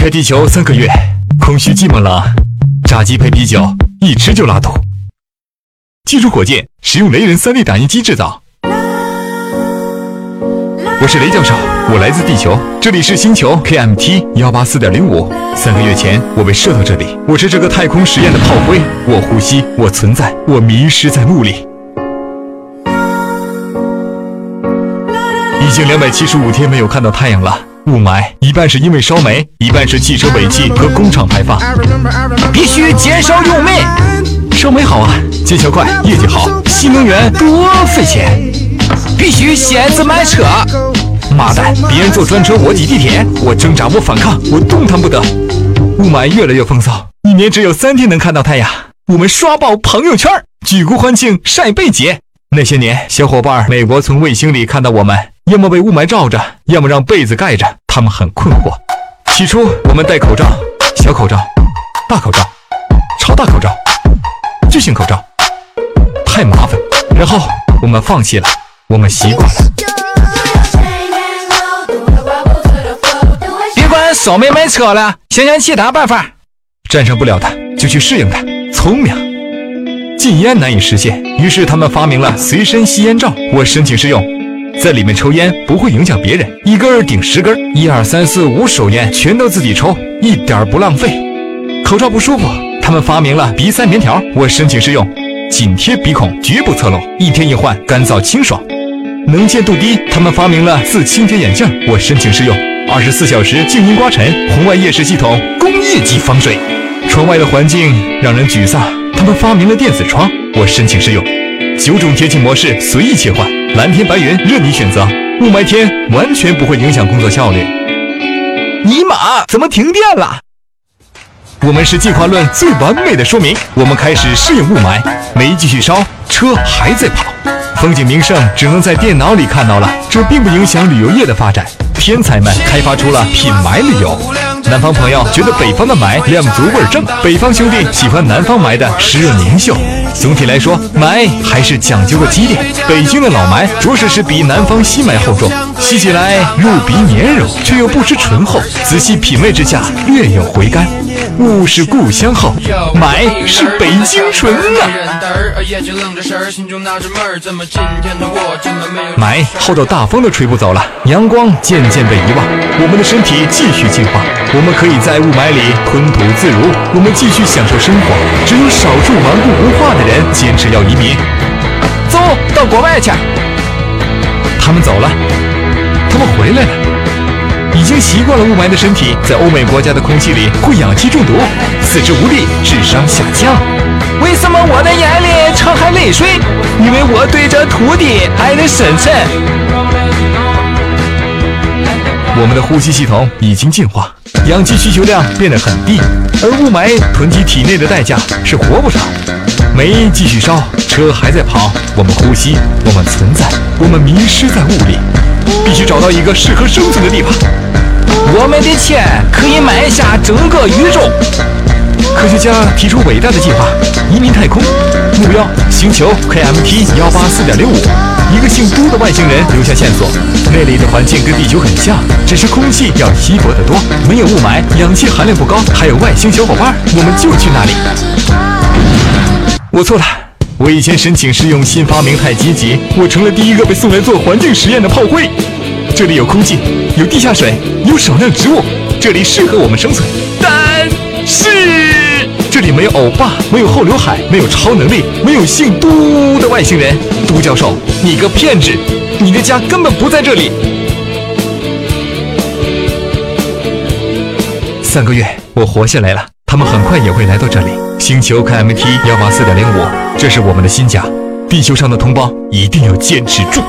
开地球三个月，空虚寂寞冷，炸鸡配啤酒，一吃就拉肚。技术火箭使用雷人 3D 打印机制造。我是雷教授，我来自地球，这里是星球 KMT 幺八四点零五。三个月前，我被射到这里，我是这个太空实验的炮灰，我呼吸，我存在，我迷失在雾里。已经两百七十五天没有看到太阳了，雾霾一半是因为烧煤，一半是汽车尾气和工厂排放。必须减少用煤，烧煤好啊，见效快，业绩好，新能源多费钱。必须限制买车。妈蛋，别人坐专车，我挤地铁，我挣扎，我反抗，我动弹不得。雾霾越来越风骚，一年只有三天能看到太阳。我们刷爆朋友圈，举国欢庆晒背节。那些年，小伙伴美国从卫星里看到我们，要么被雾霾罩着，要么让被子盖着，他们很困惑。起初，我们戴口罩，小口罩、大口罩、超大口罩、巨型口罩，太麻烦。然后我们放弃了，我们习惯了。别管烧煤买车了，想想其他办法。战胜不了它，就去适应它。聪明。禁烟难以实现，于是他们发明了随身吸烟罩。我申请试用，在里面抽烟不会影响别人，一根儿顶十根儿，一二三四五手烟全都自己抽，一点儿不浪费。口罩不舒服，他们发明了鼻塞棉条。我申请试用，紧贴鼻孔，绝不侧漏，一天一换，干燥清爽。能见度低，他们发明了自清洁眼镜。我申请试用，二十四小时静音刮尘，红外夜视系统，工业级防水。窗外的环境让人沮丧，他们发明了电子窗。我申请试用，九种天气模式随意切换，蓝天白云任你选择，雾霾天完全不会影响工作效率。尼玛，怎么停电了？我们是进化论最完美的说明。我们开始适应雾霾，煤继续烧，车还在跑，风景名胜只能在电脑里看到了。这并不影响旅游业的发展。天才们开发出了品牌旅游。南方朋友觉得北方的霾量足味正，北方兄弟喜欢南方霾的湿润凝秀。总体来说，霾还是讲究个几点。北京的老霾着实是比南方西霾厚重，吸起来入鼻绵柔，却又不失醇厚。仔细品味之下，略有回甘。雾是故乡好，霾是北京醇啊！霾厚到大风都吹不走了，阳光渐渐被遗忘，我们的身体继续进化，我们可以在雾霾里吞吐自如，我们继续享受生活。只有少数顽固无化的人坚持要移民，走到国外去。他们走了，他们回来了。已经习惯了雾霾的身体，在欧美国家的空气里会氧气中毒，四肢无力，智商下降。为什么我的眼里常含泪水？因为我对这土地爱的深沉。我们的呼吸系统已经进化，氧气需求量变得很低，而雾霾囤积体内的代价是活不长。煤继续烧，车还在跑，我们呼吸，我们存在，我们迷失在雾里，必须找到一个适合生存的地方。我们的钱可以买下整个宇宙。科学家提出伟大的计划，移民太空，目标星球 KMT 幺八四点零五。一个姓都的外星人留下线索，那里的环境跟地球很像，只是空气要稀薄得多，没有雾霾，氧气含量不高，还有外星小伙伴，我们就去那里。我错了，我以前申请试用新发明太积极，我成了第一个被送来做环境实验的炮灰。这里有空气，有地下水，有少量植物，这里适合我们生存。但是这里没有欧巴，没有后刘海，没有超能力，没有姓都的外星人。都教授，你个骗子，你的家根本不在这里。三个月，我活下来了。他们很快也会来到这里。星球看 MT 幺八四点零五，这是我们的新家。地球上的同胞一定要坚持住。